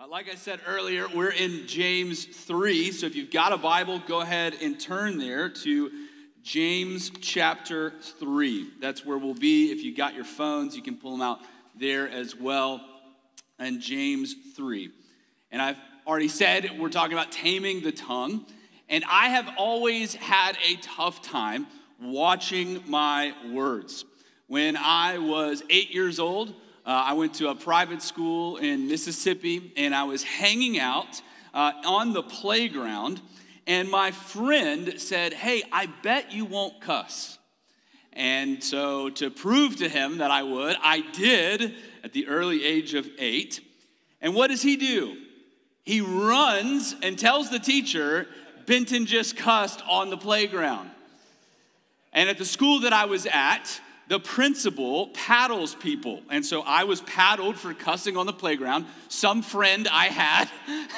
Uh, like I said earlier, we're in James 3. So if you've got a Bible, go ahead and turn there to James chapter 3. That's where we'll be. If you got your phones, you can pull them out there as well. And James 3. And I've already said we're talking about taming the tongue. And I have always had a tough time watching my words. When I was eight years old, uh, I went to a private school in Mississippi and I was hanging out uh, on the playground. And my friend said, Hey, I bet you won't cuss. And so, to prove to him that I would, I did at the early age of eight. And what does he do? He runs and tells the teacher, Benton just cussed on the playground. And at the school that I was at, the principal paddles people. And so I was paddled for cussing on the playground. Some friend I had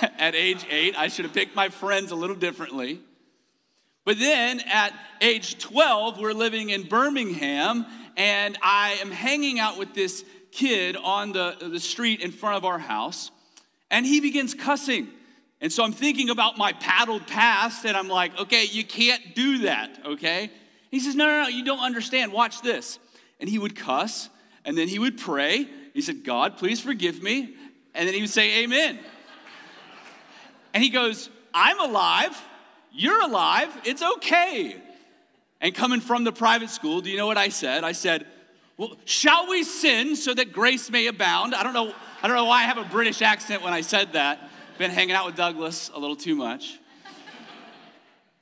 at age eight, I should have picked my friends a little differently. But then at age 12, we're living in Birmingham, and I am hanging out with this kid on the, the street in front of our house, and he begins cussing. And so I'm thinking about my paddled past, and I'm like, okay, you can't do that, okay? He says, no, no, no, you don't understand. Watch this and he would cuss, and then he would pray. He said, God, please forgive me. And then he would say, Amen. and he goes, I'm alive. You're alive. It's okay. And coming from the private school, do you know what I said? I said, Well, shall we sin so that grace may abound? I don't know, I don't know why I have a British accent when I said that. Been hanging out with Douglas a little too much.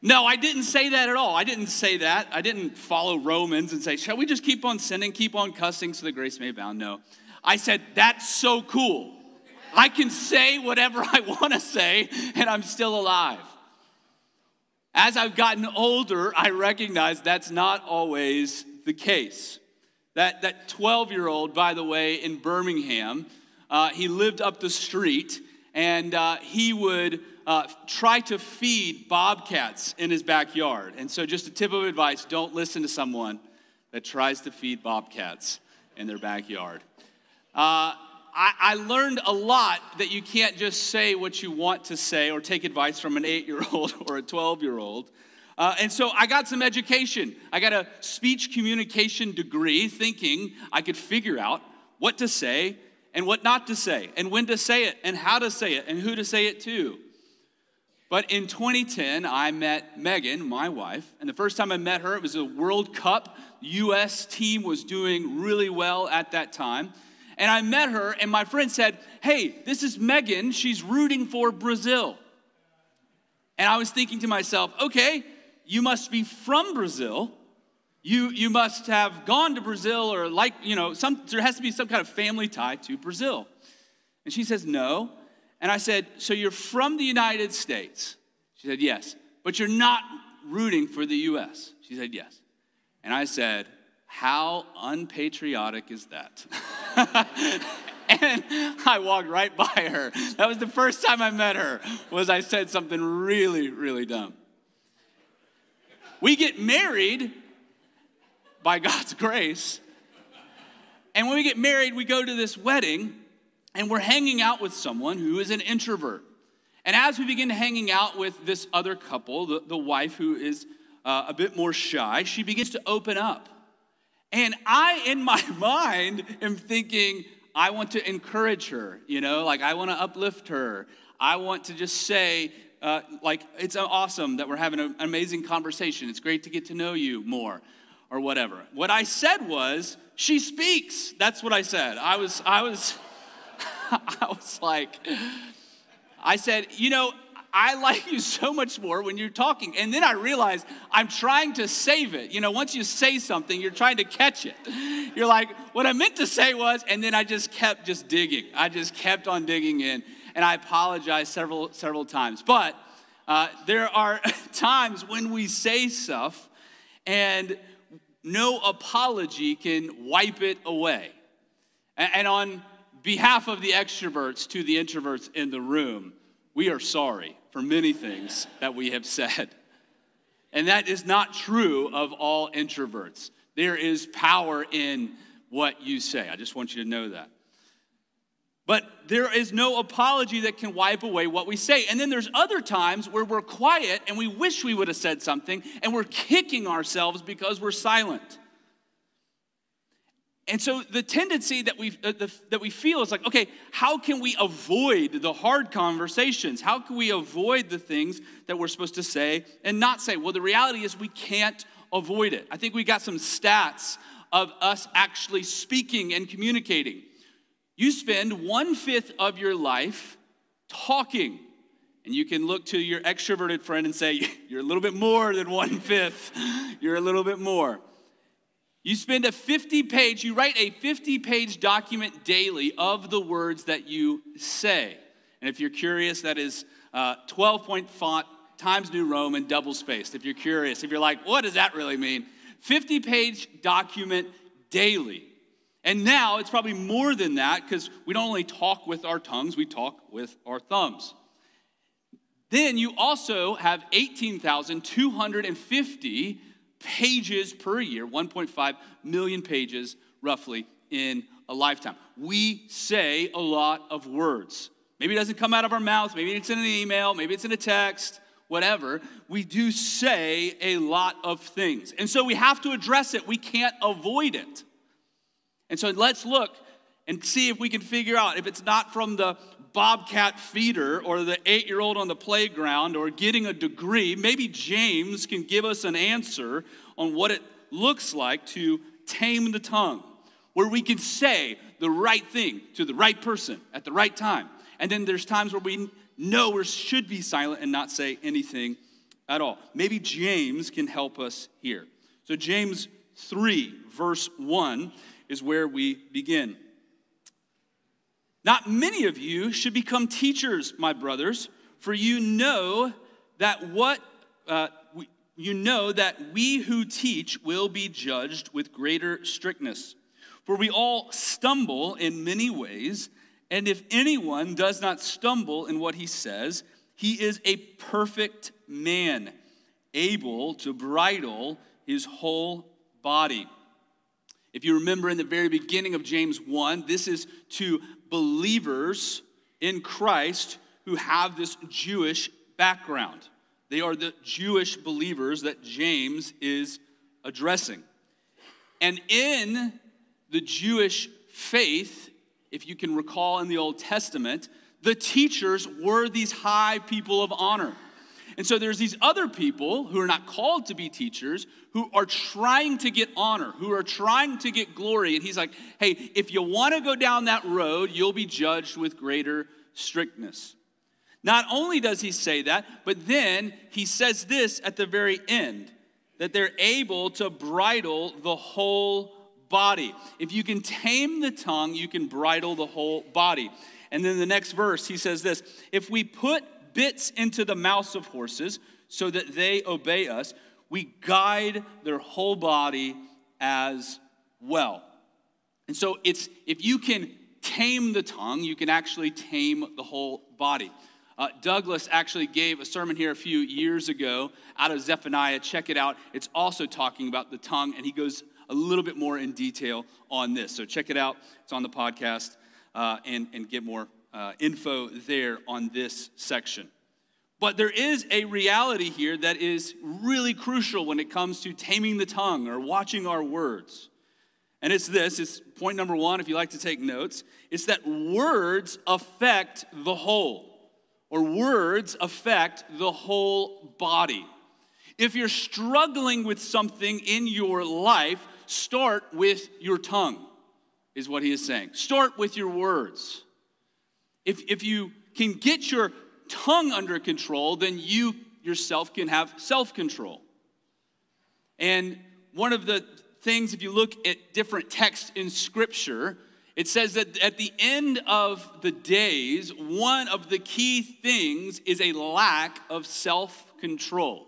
No, I didn't say that at all. I didn't say that. I didn't follow Romans and say, shall we just keep on sinning, keep on cussing so the grace may abound? No. I said, that's so cool. I can say whatever I want to say and I'm still alive. As I've gotten older, I recognize that's not always the case. That, that 12 year old, by the way, in Birmingham, uh, he lived up the street and uh, he would uh, try to feed bobcats in his backyard. And so, just a tip of advice don't listen to someone that tries to feed bobcats in their backyard. Uh, I, I, learned a lot that you can't just say what you want to say or take advice from an eight year old or a 12 year old. Uh, and so I got some education. I got a speech communication degree thinking I could figure out what to say and what not to say, and when to say it, and how to say it, and who to say it to. But in 2010, I met Megan, my wife, and the first time I met her, it was a World Cup. US team was doing really well at that time. And I met her, and my friend said, Hey, this is Megan. She's rooting for Brazil. And I was thinking to myself, Okay, you must be from Brazil. You, you must have gone to Brazil, or like, you know, some, there has to be some kind of family tie to Brazil. And she says, No. And I said, So you're from the United States? She said, Yes. But you're not rooting for the US? She said, Yes. And I said, How unpatriotic is that? and I walked right by her. That was the first time I met her, was I said something really, really dumb. We get married by God's grace. And when we get married, we go to this wedding and we're hanging out with someone who is an introvert. And as we begin hanging out with this other couple, the, the wife who is uh, a bit more shy, she begins to open up. And I, in my mind, am thinking, I want to encourage her, you know, like I want to uplift her. I want to just say, uh, like, it's awesome that we're having an amazing conversation. It's great to get to know you more, or whatever. What I said was, she speaks. That's what I said. I was, I was. I was like, I said, you know, I like you so much more when you're talking. And then I realized I'm trying to save it. You know, once you say something, you're trying to catch it. You're like, what I meant to say was, and then I just kept just digging. I just kept on digging in. And I apologized several, several times. But uh, there are times when we say stuff and no apology can wipe it away. And, and on behalf of the extroverts to the introverts in the room, we are sorry for many things that we have said. And that is not true of all introverts. There is power in what you say. I just want you to know that. But there is no apology that can wipe away what we say. And then there's other times where we're quiet and we wish we would have said something and we're kicking ourselves because we're silent. And so the tendency that we, uh, that we feel is like, okay, how can we avoid the hard conversations? How can we avoid the things that we're supposed to say and not say? Well, the reality is we can't avoid it. I think we got some stats of us actually speaking and communicating. You spend one fifth of your life talking. And you can look to your extroverted friend and say, You're a little bit more than one fifth. You're a little bit more. You spend a 50 page, you write a 50 page document daily of the words that you say. And if you're curious, that is uh, 12 point font, Times New Roman, double spaced. If you're curious, if you're like, what does that really mean? 50 page document daily. And now it's probably more than that because we don't only talk with our tongues, we talk with our thumbs. Then you also have 18,250 pages per year, 1.5 million pages roughly in a lifetime. We say a lot of words. Maybe it doesn't come out of our mouth, maybe it's in an email, maybe it's in a text, whatever. We do say a lot of things. And so we have to address it, we can't avoid it. And so let's look and see if we can figure out if it's not from the bobcat feeder or the eight year old on the playground or getting a degree, maybe James can give us an answer on what it looks like to tame the tongue, where we can say the right thing to the right person at the right time. And then there's times where we know we should be silent and not say anything at all. Maybe James can help us here. So, James 3, verse 1 is where we begin. Not many of you should become teachers, my brothers, for you know that what uh, we, you know that we who teach will be judged with greater strictness. For we all stumble in many ways, and if anyone does not stumble in what he says, he is a perfect man, able to bridle his whole body. If you remember in the very beginning of James 1, this is to believers in Christ who have this Jewish background. They are the Jewish believers that James is addressing. And in the Jewish faith, if you can recall in the Old Testament, the teachers were these high people of honor. And so there's these other people who are not called to be teachers who are trying to get honor, who are trying to get glory. And he's like, hey, if you want to go down that road, you'll be judged with greater strictness. Not only does he say that, but then he says this at the very end that they're able to bridle the whole body. If you can tame the tongue, you can bridle the whole body. And then the next verse, he says this If we put bits into the mouths of horses so that they obey us. We guide their whole body as well. And so it's if you can tame the tongue, you can actually tame the whole body. Uh, Douglas actually gave a sermon here a few years ago out of Zephaniah. Check it out. It's also talking about the tongue, and he goes a little bit more in detail on this. So check it out. It's on the podcast uh, and, and get more uh, info there on this section. But there is a reality here that is really crucial when it comes to taming the tongue or watching our words. And it's this it's point number one, if you like to take notes, it's that words affect the whole, or words affect the whole body. If you're struggling with something in your life, start with your tongue, is what he is saying. Start with your words. If, if you can get your tongue under control, then you yourself can have self control. And one of the things, if you look at different texts in Scripture, it says that at the end of the days, one of the key things is a lack of self control.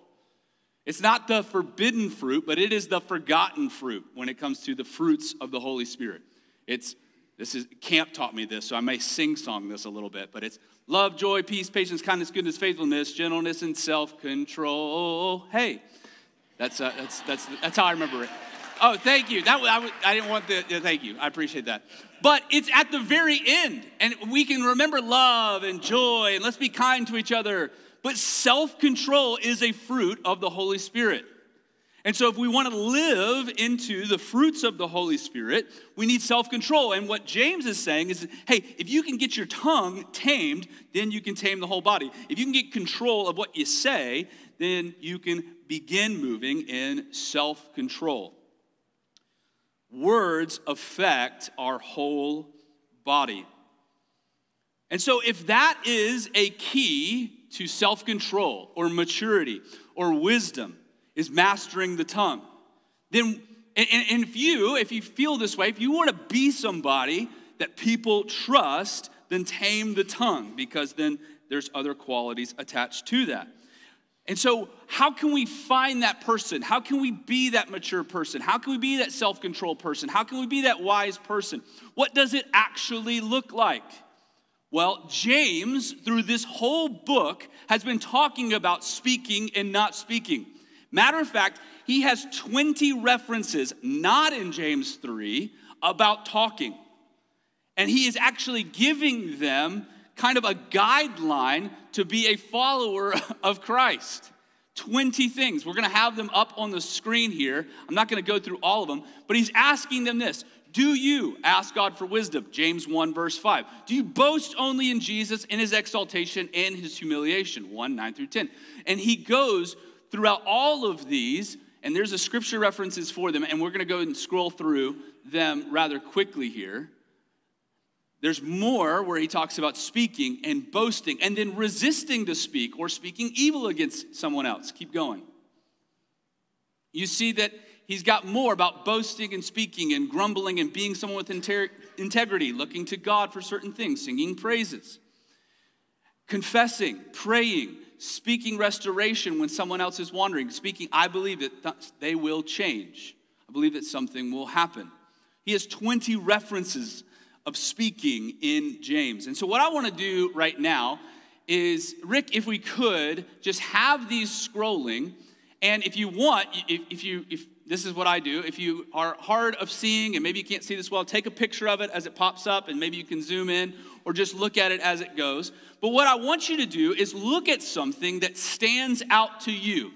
It's not the forbidden fruit, but it is the forgotten fruit when it comes to the fruits of the Holy Spirit. It's this is camp taught me this, so I may sing song this a little bit, but it's love, joy, peace, patience, kindness, goodness, faithfulness, gentleness, and self control. Hey, that's, uh, that's, that's, that's how I remember it. Oh, thank you. That I, I didn't want the. Thank you. I appreciate that. But it's at the very end, and we can remember love and joy, and let's be kind to each other. But self control is a fruit of the Holy Spirit. And so, if we want to live into the fruits of the Holy Spirit, we need self control. And what James is saying is hey, if you can get your tongue tamed, then you can tame the whole body. If you can get control of what you say, then you can begin moving in self control. Words affect our whole body. And so, if that is a key to self control or maturity or wisdom, is mastering the tongue. Then, and, and if you, if you feel this way, if you want to be somebody that people trust, then tame the tongue because then there's other qualities attached to that. And so, how can we find that person? How can we be that mature person? How can we be that self control person? How can we be that wise person? What does it actually look like? Well, James, through this whole book, has been talking about speaking and not speaking. Matter of fact, he has 20 references, not in James 3, about talking. And he is actually giving them kind of a guideline to be a follower of Christ. 20 things. We're going to have them up on the screen here. I'm not going to go through all of them, but he's asking them this Do you ask God for wisdom? James 1, verse 5. Do you boast only in Jesus, in his exaltation, and his humiliation? 1, 9 through 10. And he goes throughout all of these, and there's a scripture references for them, and we're going to go and scroll through them rather quickly here. There's more where he talks about speaking and boasting and then resisting to speak or speaking evil against someone else. Keep going. You see that he's got more about boasting and speaking and grumbling and being someone with integrity, looking to God for certain things, singing praises, confessing, praying, speaking restoration when someone else is wandering, speaking, I believe that th- they will change. I believe that something will happen. He has 20 references of speaking in James. And so, what I want to do right now is, Rick, if we could, just have these scrolling. And if you want, if, if you, if this is what I do, if you are hard of seeing and maybe you can't see this well, take a picture of it as it pops up and maybe you can zoom in or just look at it as it goes. But what I want you to do is look at something that stands out to you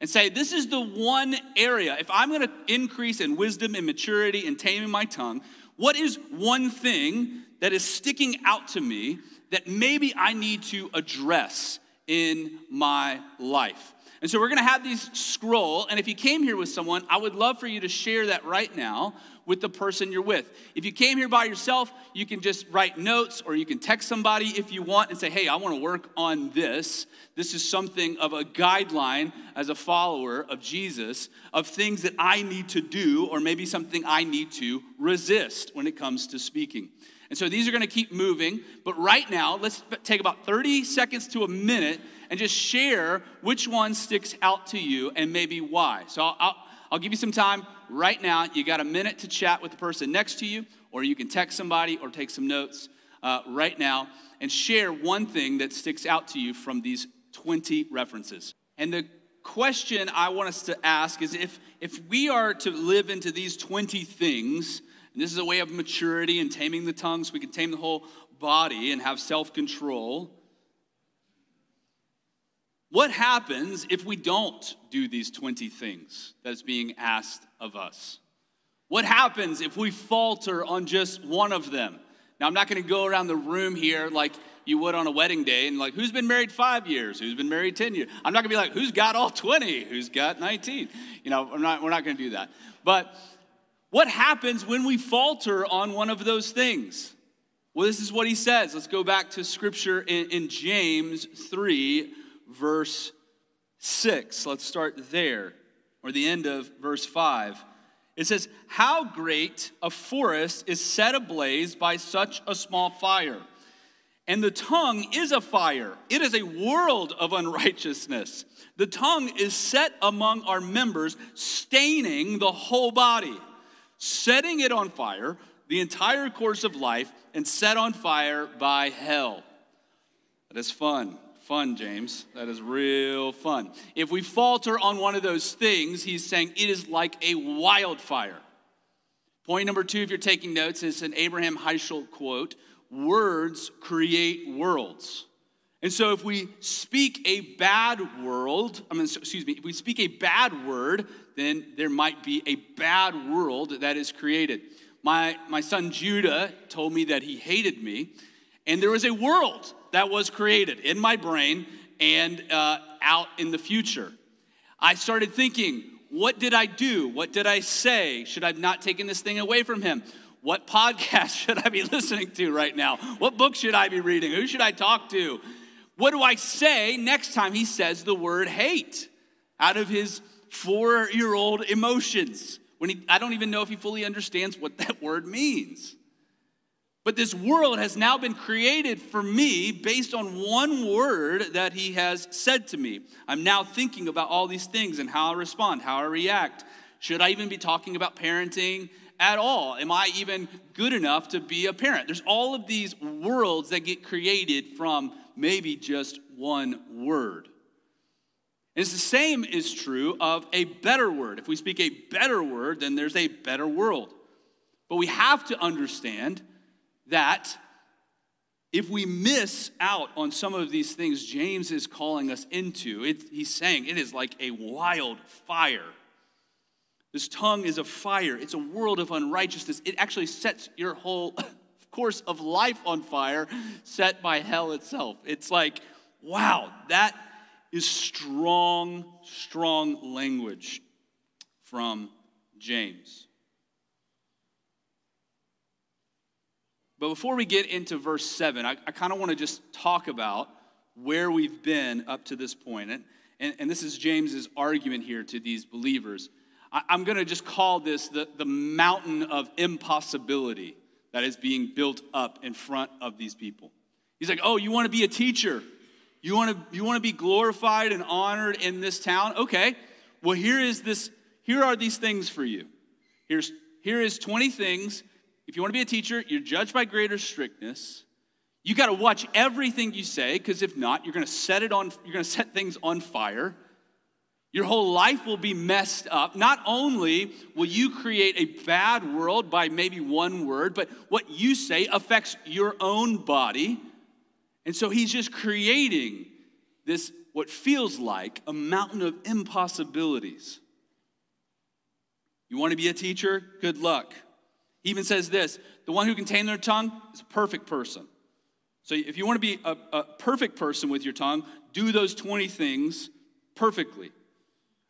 and say, This is the one area. If I'm going to increase in wisdom and maturity and taming my tongue, what is one thing that is sticking out to me that maybe I need to address in my life? And so we're going to have these scroll. And if you came here with someone, I would love for you to share that right now with the person you're with. If you came here by yourself, you can just write notes or you can text somebody if you want and say, hey, I want to work on this. This is something of a guideline as a follower of Jesus of things that I need to do or maybe something I need to resist when it comes to speaking. And so these are going to keep moving. But right now, let's take about 30 seconds to a minute and just share which one sticks out to you and maybe why. So I'll, I'll, I'll give you some time right now. You got a minute to chat with the person next to you, or you can text somebody or take some notes uh, right now and share one thing that sticks out to you from these 20 references. And the question I want us to ask is if, if we are to live into these 20 things, and this is a way of maturity and taming the tongue so we can tame the whole body and have self control. What happens if we don't do these 20 things that's being asked of us? What happens if we falter on just one of them? Now, I'm not going to go around the room here like you would on a wedding day and like, who's been married five years? Who's been married 10 years? I'm not going to be like, who's got all 20? Who's got 19? You know, I'm not, we're not going to do that. But what happens when we falter on one of those things? Well, this is what he says. Let's go back to scripture in, in James 3, verse 6. Let's start there, or the end of verse 5. It says, How great a forest is set ablaze by such a small fire. And the tongue is a fire, it is a world of unrighteousness. The tongue is set among our members, staining the whole body, setting it on fire, the entire course of life, and set on fire by hell. That is fun Fun, James. That is real fun. If we falter on one of those things, he's saying it is like a wildfire. Point number two, if you're taking notes, is an Abraham Heschel quote Words create worlds. And so if we speak a bad world, I mean, excuse me, if we speak a bad word, then there might be a bad world that is created. My, my son Judah told me that he hated me, and there was a world that was created in my brain and uh, out in the future. I started thinking, what did I do? What did I say? Should I have not taken this thing away from him? What podcast should I be listening to right now? What book should I be reading? Who should I talk to? What do I say next time he says the word hate out of his four year old emotions? When he, I don't even know if he fully understands what that word means. But this world has now been created for me based on one word that he has said to me. I'm now thinking about all these things and how I respond, how I react. Should I even be talking about parenting at all? Am I even good enough to be a parent? There's all of these worlds that get created from maybe just one word. And it's the same is true of a better word. If we speak a better word, then there's a better world. But we have to understand that if we miss out on some of these things James is calling us into, it, he's saying it is like a wild fire. This tongue is a fire, it's a world of unrighteousness. It actually sets your whole course of life on fire, set by hell itself. It's like, wow, that is strong, strong language from James. But before we get into verse 7, I, I kind of want to just talk about where we've been up to this point. And, and, and this is James's argument here to these believers. I, I'm going to just call this the, the mountain of impossibility that is being built up in front of these people. He's like, Oh, you want to be a teacher? You want to, you want to be glorified and honored in this town? Okay. Well, here is this, here are these things for you. Here's here is 20 things if you want to be a teacher, you're judged by greater strictness. You got to watch everything you say, because if not, you're going to set it on, you're going to set things on fire. Your whole life will be messed up. Not only will you create a bad world by maybe one word, but what you say affects your own body. And so he's just creating this, what feels like a mountain of impossibilities. You want to be a teacher? Good luck. He even says this the one who can tame their tongue is a perfect person. So if you want to be a, a perfect person with your tongue, do those 20 things perfectly.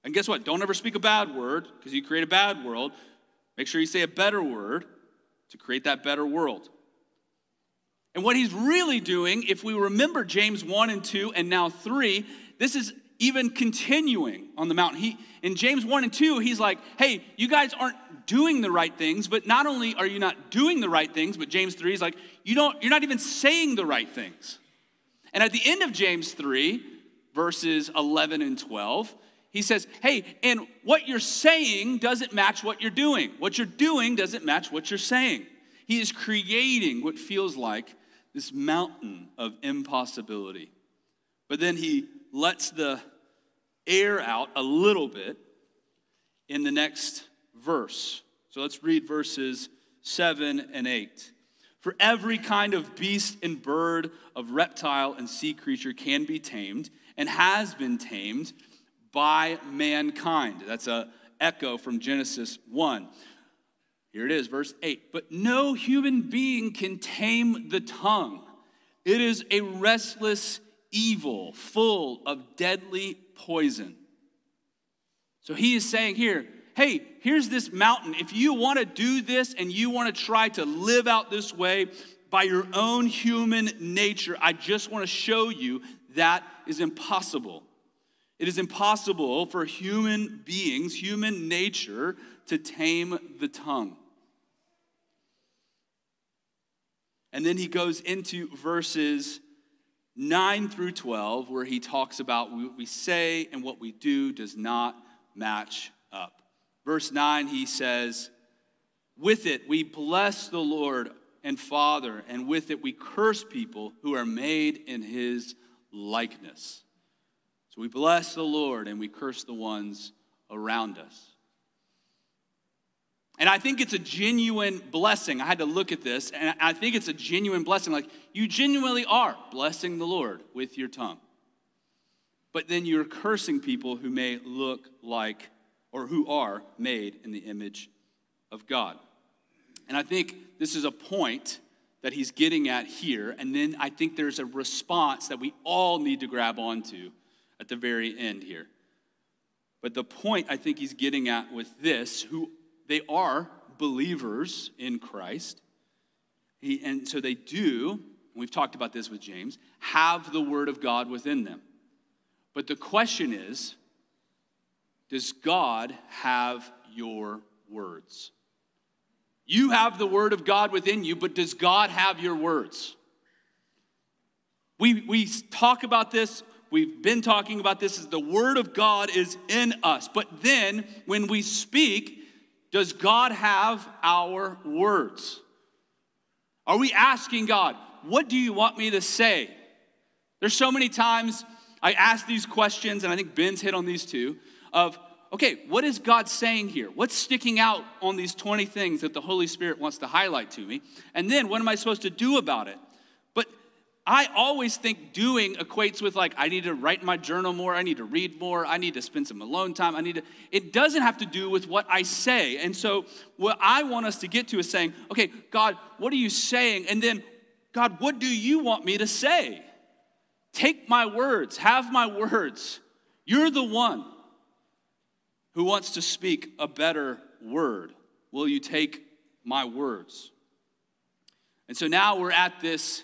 And guess what? Don't ever speak a bad word because you create a bad world. Make sure you say a better word to create that better world. And what he's really doing, if we remember James 1 and 2 and now 3, this is even continuing on the mountain. He, in James 1 and 2, he's like, hey, you guys aren't doing the right things, but not only are you not doing the right things, but James 3 is like, you don't, you're not even saying the right things. And at the end of James 3, verses 11 and 12, he says, hey, and what you're saying doesn't match what you're doing. What you're doing doesn't match what you're saying. He is creating what feels like this mountain of impossibility. But then he lets the air out a little bit in the next verse. So let's read verses 7 and 8. For every kind of beast and bird, of reptile and sea creature can be tamed and has been tamed by mankind. That's a echo from Genesis 1. Here it is, verse 8. But no human being can tame the tongue. It is a restless evil, full of deadly poison. So he is saying here, hey, here's this mountain. If you want to do this and you want to try to live out this way by your own human nature, I just want to show you that is impossible. It is impossible for human beings, human nature, to tame the tongue. And then he goes into verses 9 through 12, where he talks about what we say and what we do does not match up. Verse 9, he says, With it we bless the Lord and Father, and with it we curse people who are made in his likeness. So we bless the Lord and we curse the ones around us. And I think it's a genuine blessing. I had to look at this, and I think it's a genuine blessing. Like, you genuinely are blessing the Lord with your tongue. But then you're cursing people who may look like or who are made in the image of God. And I think this is a point that he's getting at here. And then I think there's a response that we all need to grab onto at the very end here. But the point I think he's getting at with this, who they are believers in Christ. He, and so they do, we've talked about this with James, have the Word of God within them. But the question is does God have your words? You have the Word of God within you, but does God have your words? We, we talk about this, we've been talking about this, is the Word of God is in us. But then when we speak, does God have our words? Are we asking God, what do you want me to say? There's so many times I ask these questions, and I think Ben's hit on these too, of, okay, what is God saying here? What's sticking out on these 20 things that the Holy Spirit wants to highlight to me? And then what am I supposed to do about it? I always think doing equates with like, I need to write my journal more, I need to read more, I need to spend some alone time, I need to. It doesn't have to do with what I say. And so, what I want us to get to is saying, okay, God, what are you saying? And then, God, what do you want me to say? Take my words, have my words. You're the one who wants to speak a better word. Will you take my words? And so now we're at this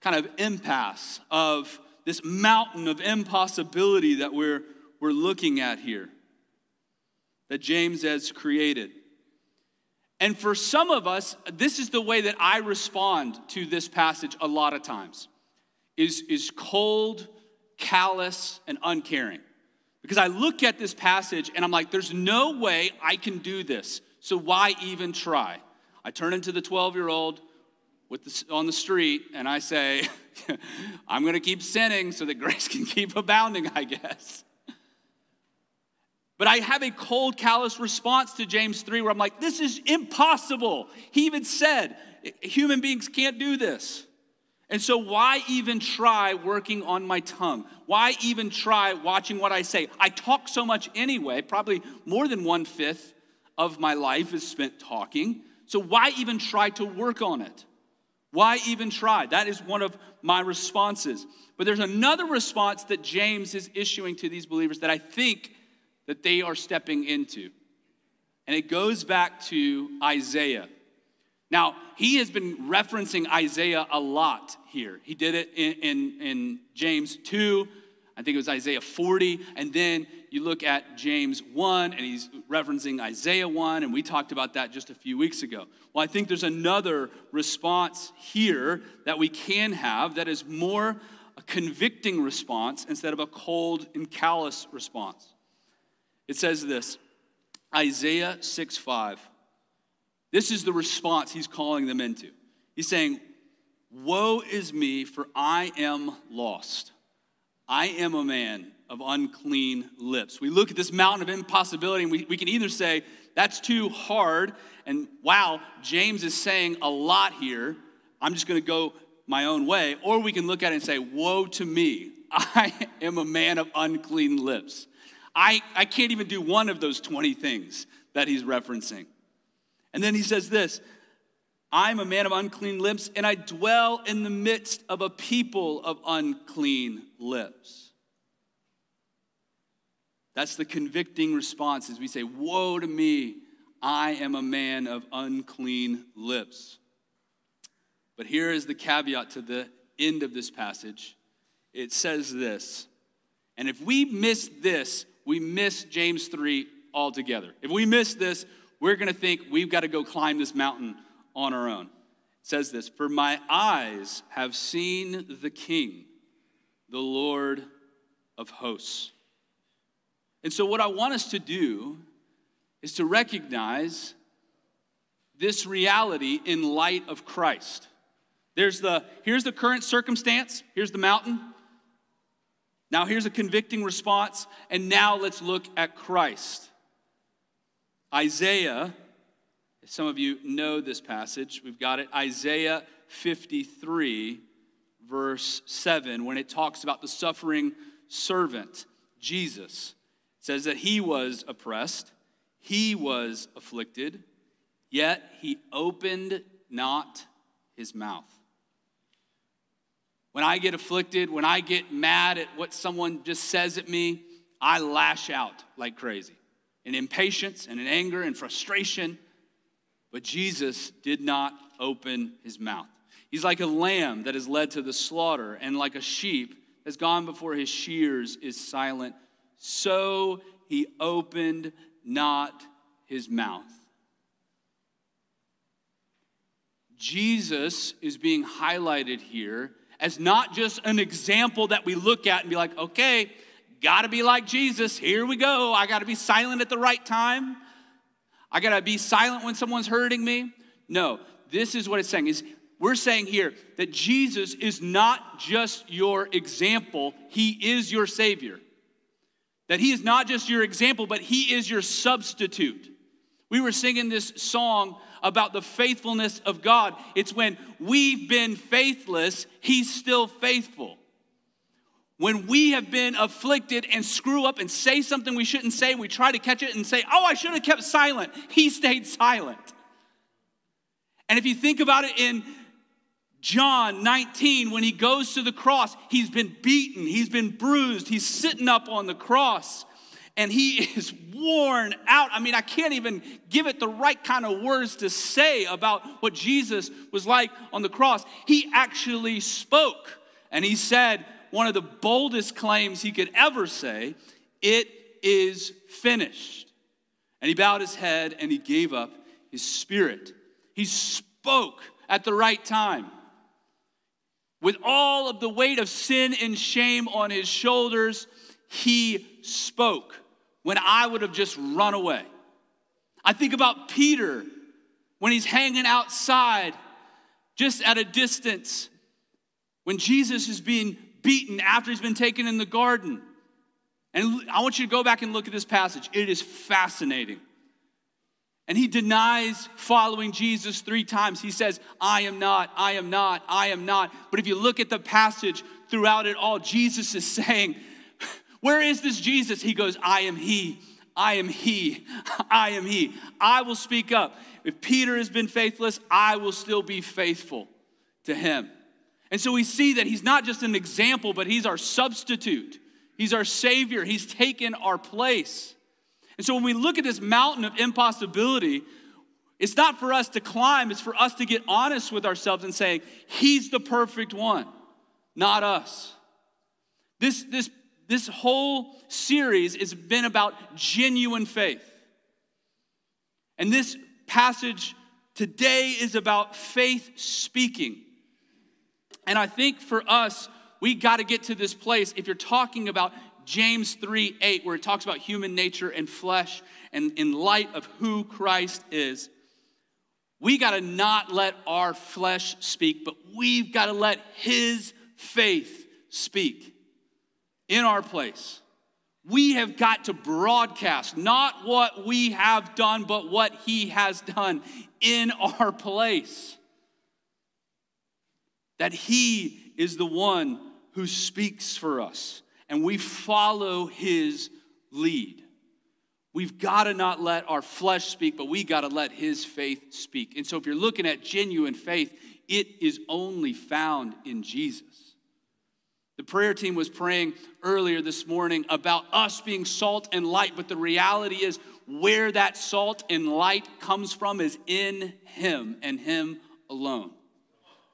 kind of impasse of this mountain of impossibility that we're, we're looking at here, that James has created. And for some of us, this is the way that I respond to this passage a lot of times is, is cold, callous, and uncaring. Because I look at this passage and I'm like, there's no way I can do this. So why even try? I turn into the 12 year old with the, on the street and I say, I'm going to keep sinning so that grace can keep abounding, I guess. But I have a cold, callous response to James 3 where I'm like, this is impossible. He even said, human beings can't do this. And so, why even try working on my tongue? Why even try watching what I say? I talk so much anyway, probably more than one fifth of my life is spent talking. So, why even try to work on it? Why even try? That is one of my responses. But there's another response that James is issuing to these believers that I think that they are stepping into. And it goes back to Isaiah. Now, he has been referencing Isaiah a lot here. He did it in, in, in James 2, I think it was Isaiah 40, and then you look at James 1 and he's referencing Isaiah 1, and we talked about that just a few weeks ago. Well, I think there's another response here that we can have that is more a convicting response instead of a cold and callous response. It says this Isaiah 6 5. This is the response he's calling them into. He's saying, Woe is me, for I am lost. I am a man of unclean lips. We look at this mountain of impossibility and we, we can either say, that's too hard, and wow, James is saying a lot here. I'm just going to go my own way. Or we can look at it and say, woe to me. I am a man of unclean lips. I, I can't even do one of those 20 things that he's referencing. And then he says this I'm a man of unclean lips, and I dwell in the midst of a people of unclean lips. That's the convicting response as we say, Woe to me, I am a man of unclean lips. But here is the caveat to the end of this passage it says this. And if we miss this, we miss James 3 altogether. If we miss this, we're going to think we've got to go climb this mountain on our own. It says this For my eyes have seen the King, the Lord of hosts. And so, what I want us to do is to recognize this reality in light of Christ. There's the here's the current circumstance, here's the mountain. Now, here's a convicting response, and now let's look at Christ. Isaiah, some of you know this passage, we've got it. Isaiah 53, verse 7, when it talks about the suffering servant, Jesus, says that he was oppressed, he was afflicted, yet he opened not his mouth. When I get afflicted, when I get mad at what someone just says at me, I lash out like crazy in impatience and in anger and frustration. But Jesus did not open his mouth. He's like a lamb that is led to the slaughter, and like a sheep that has gone before his shears is silent. So he opened not his mouth. Jesus is being highlighted here as not just an example that we look at and be like, okay, gotta be like Jesus. Here we go. I gotta be silent at the right time. I gotta be silent when someone's hurting me. No, this is what it's saying is we're saying here that Jesus is not just your example, he is your savior. That he is not just your example, but he is your substitute. We were singing this song about the faithfulness of God. It's when we've been faithless, he's still faithful. When we have been afflicted and screw up and say something we shouldn't say, we try to catch it and say, Oh, I should have kept silent. He stayed silent. And if you think about it in John 19, when he goes to the cross, he's been beaten, he's been bruised, he's sitting up on the cross, and he is worn out. I mean, I can't even give it the right kind of words to say about what Jesus was like on the cross. He actually spoke, and he said one of the boldest claims he could ever say it is finished. And he bowed his head and he gave up his spirit. He spoke at the right time with all of the weight of sin and shame on his shoulders, he spoke when I would have just run away. I think about Peter when he's hanging outside, just at a distance, when Jesus is being beaten after he's been taken in the garden. And I want you to go back and look at this passage. It is fascinating. And he denies following Jesus three times. He says, I am not, I am not, I am not. But if you look at the passage throughout it all, Jesus is saying, Where is this Jesus? He goes, I am he. I am he. I am he. I will speak up. If Peter has been faithless, I will still be faithful to him. And so we see that he's not just an example, but he's our substitute. He's our savior. He's taken our place. And so when we look at this mountain of impossibility, it's not for us to climb, it's for us to get honest with ourselves and saying, He's the perfect one, not us. This, this, this whole series has been about genuine faith. And this passage today is about faith speaking. And I think for us, we got to get to this place. If you're talking about James 3 8, where it talks about human nature and flesh, and in light of who Christ is, we got to not let our flesh speak, but we've got to let His faith speak in our place. We have got to broadcast not what we have done, but what He has done in our place. That He is the one who speaks for us and we follow his lead. We've got to not let our flesh speak, but we got to let his faith speak. And so, if you're looking at genuine faith, it is only found in Jesus. The prayer team was praying earlier this morning about us being salt and light, but the reality is where that salt and light comes from is in Him and Him alone.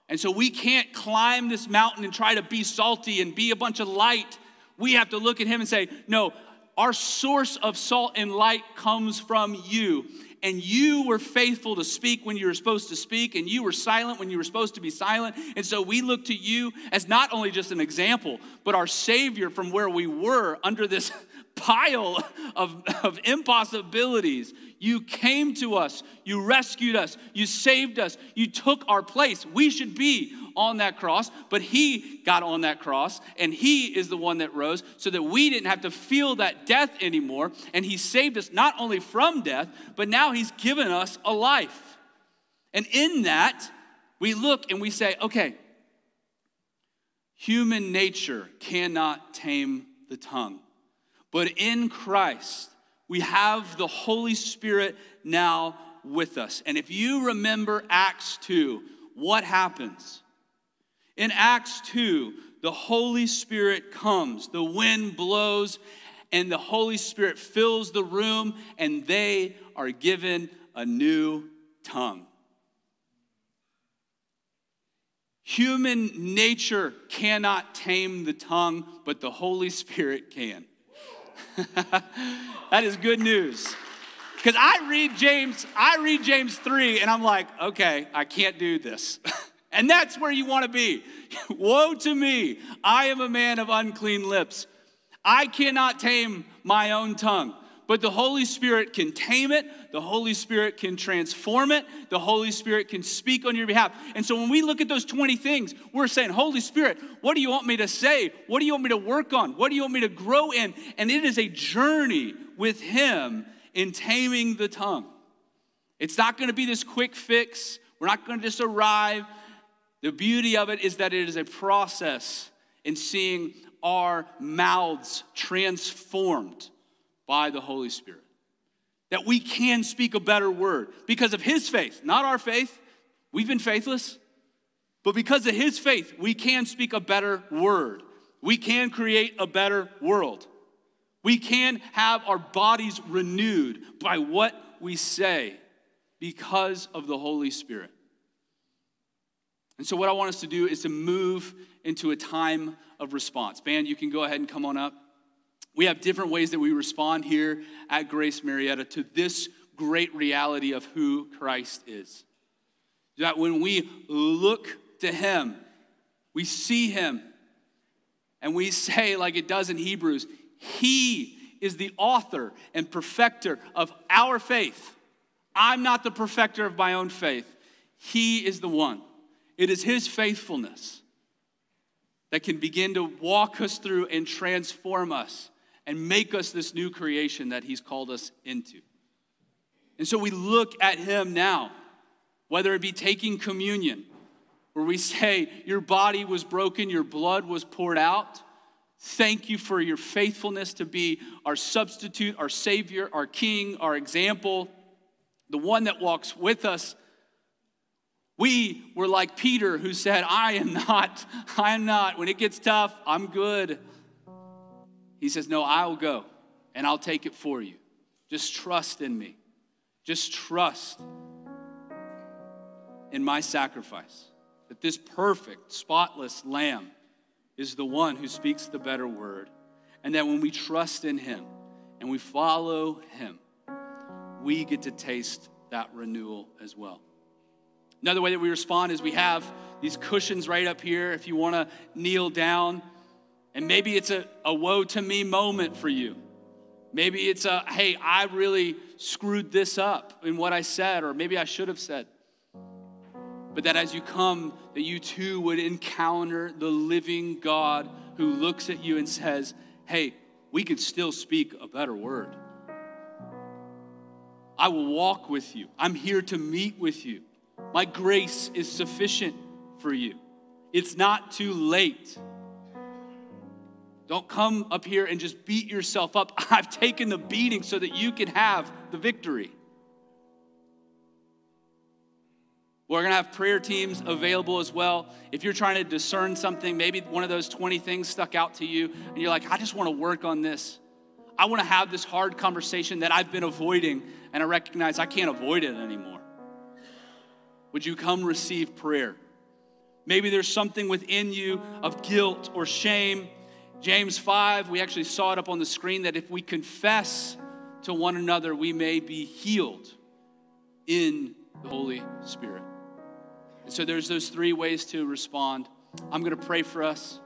And so we can't climb this mountain and try to be salty and be a bunch of light we have to look at him and say, No, our source of salt and light comes from you. And you were faithful to speak when you were supposed to speak, and you were silent when you were supposed to be silent. And so we look to you as not only just an example, but our Savior from where we were under this pile of, of impossibilities. You came to us, you rescued us, you saved us, you took our place. We should be on that cross, but He got on that cross, and He is the one that rose so that we didn't have to feel that death anymore. And He saved us not only from death, but now He's given us a life. And in that, we look and we say, okay, human nature cannot tame the tongue. But in Christ, we have the Holy Spirit now with us. And if you remember Acts 2, what happens? In Acts 2, the Holy Spirit comes, the wind blows, and the Holy Spirit fills the room, and they are given a new tongue. Human nature cannot tame the tongue, but the Holy Spirit can. that is good news. Because I read James, I read James 3, and I'm like, okay, I can't do this. and that's where you want to be. Woe to me, I am a man of unclean lips. I cannot tame my own tongue but the Holy Spirit can tame it, the Holy Spirit can transform it, the Holy Spirit can speak on your behalf. And so when we look at those 20 things, we're saying, Holy Spirit, what do you want me to say? What do you want me to work on? What do you want me to grow in? And it is a journey with Him in taming the tongue. It's not going to be this quick fix, we're not going to just arrive. The beauty of it is that it is a process in seeing our mouths transformed by the Holy Spirit. That we can speak a better word because of His faith, not our faith. We've been faithless. But because of His faith, we can speak a better word. We can create a better world. We can have our bodies renewed by what we say because of the Holy Spirit. And so, what I want us to do is to move into a time of response. Band, you can go ahead and come on up. We have different ways that we respond here at Grace Marietta to this great reality of who Christ is. That when we look to Him, we see Him, and we say, like it does in Hebrews, He is the author and perfecter of our faith. I'm not the perfecter of my own faith, He is the one. It is His faithfulness that can begin to walk us through and transform us and make us this new creation that He's called us into. And so we look at Him now, whether it be taking communion, where we say, Your body was broken, your blood was poured out. Thank you for your faithfulness to be our substitute, our Savior, our King, our example, the one that walks with us. We were like Peter who said, I am not, I am not. When it gets tough, I'm good. He says, No, I'll go and I'll take it for you. Just trust in me. Just trust in my sacrifice. That this perfect, spotless lamb is the one who speaks the better word. And that when we trust in him and we follow him, we get to taste that renewal as well. Another way that we respond is we have these cushions right up here. If you want to kneel down, and maybe it's a, a woe to me moment for you. Maybe it's a, hey, I really screwed this up in what I said, or maybe I should have said. But that as you come, that you too would encounter the living God who looks at you and says, hey, we can still speak a better word. I will walk with you. I'm here to meet with you. My grace is sufficient for you. It's not too late. Don't come up here and just beat yourself up. I've taken the beating so that you can have the victory. We're going to have prayer teams available as well. If you're trying to discern something, maybe one of those 20 things stuck out to you, and you're like, I just want to work on this. I want to have this hard conversation that I've been avoiding, and I recognize I can't avoid it anymore. Would you come receive prayer? Maybe there's something within you of guilt or shame James 5, we actually saw it up on the screen that if we confess to one another, we may be healed in the Holy Spirit. And so there's those three ways to respond. I'm going to pray for us,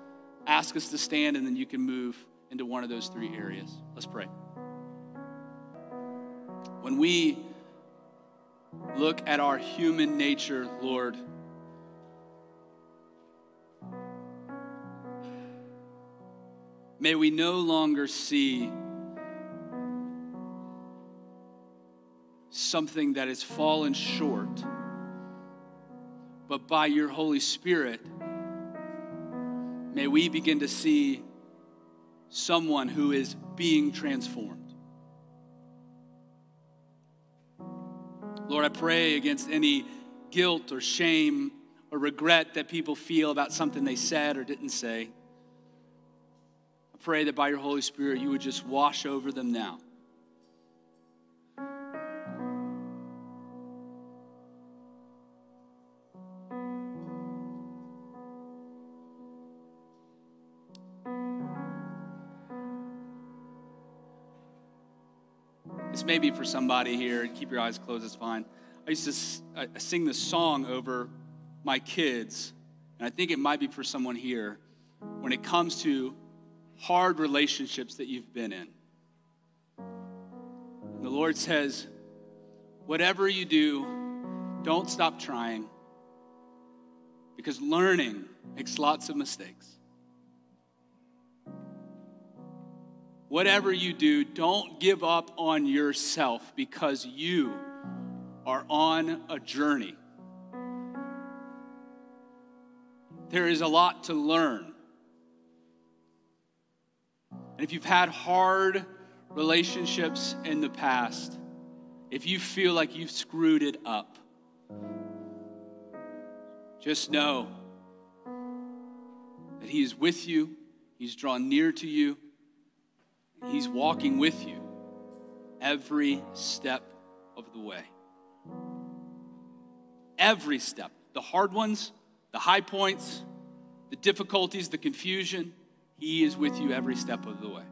ask us to stand, and then you can move into one of those three areas. Let's pray. When we Look at our human nature, Lord. May we no longer see something that has fallen short, but by your Holy Spirit, may we begin to see someone who is being transformed. Lord, I pray against any guilt or shame or regret that people feel about something they said or didn't say. I pray that by your Holy Spirit, you would just wash over them now. This may be for somebody here. Keep your eyes closed, it's fine. I used to I sing this song over my kids, and I think it might be for someone here when it comes to hard relationships that you've been in. And the Lord says, whatever you do, don't stop trying because learning makes lots of mistakes. Whatever you do, don't give up on yourself because you are on a journey. There is a lot to learn. And if you've had hard relationships in the past, if you feel like you've screwed it up, just know that He is with you, He's drawn near to you, He's walking with you every step of the way every step the hard ones, the high points, the difficulties, the confusion. He is with you every step of the way.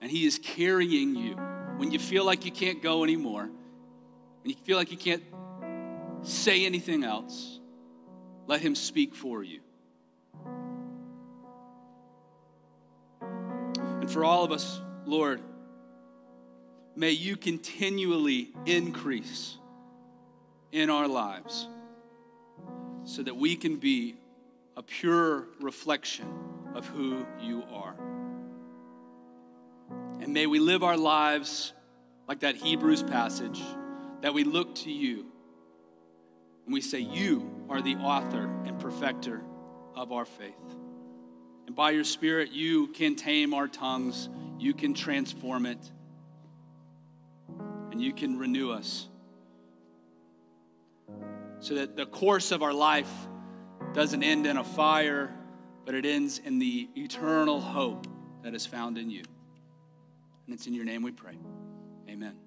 And He is carrying you when you feel like you can't go anymore, when you feel like you can't say anything else. Let Him speak for you. And for all of us, Lord, may you continually increase in our lives so that we can be a pure reflection of who you are. And may we live our lives like that Hebrews passage, that we look to you and we say, You are the author and perfecter of our faith. And by your Spirit, you can tame our tongues, you can transform it, and you can renew us so that the course of our life doesn't end in a fire, but it ends in the eternal hope that is found in you. And it's in your name we pray. Amen.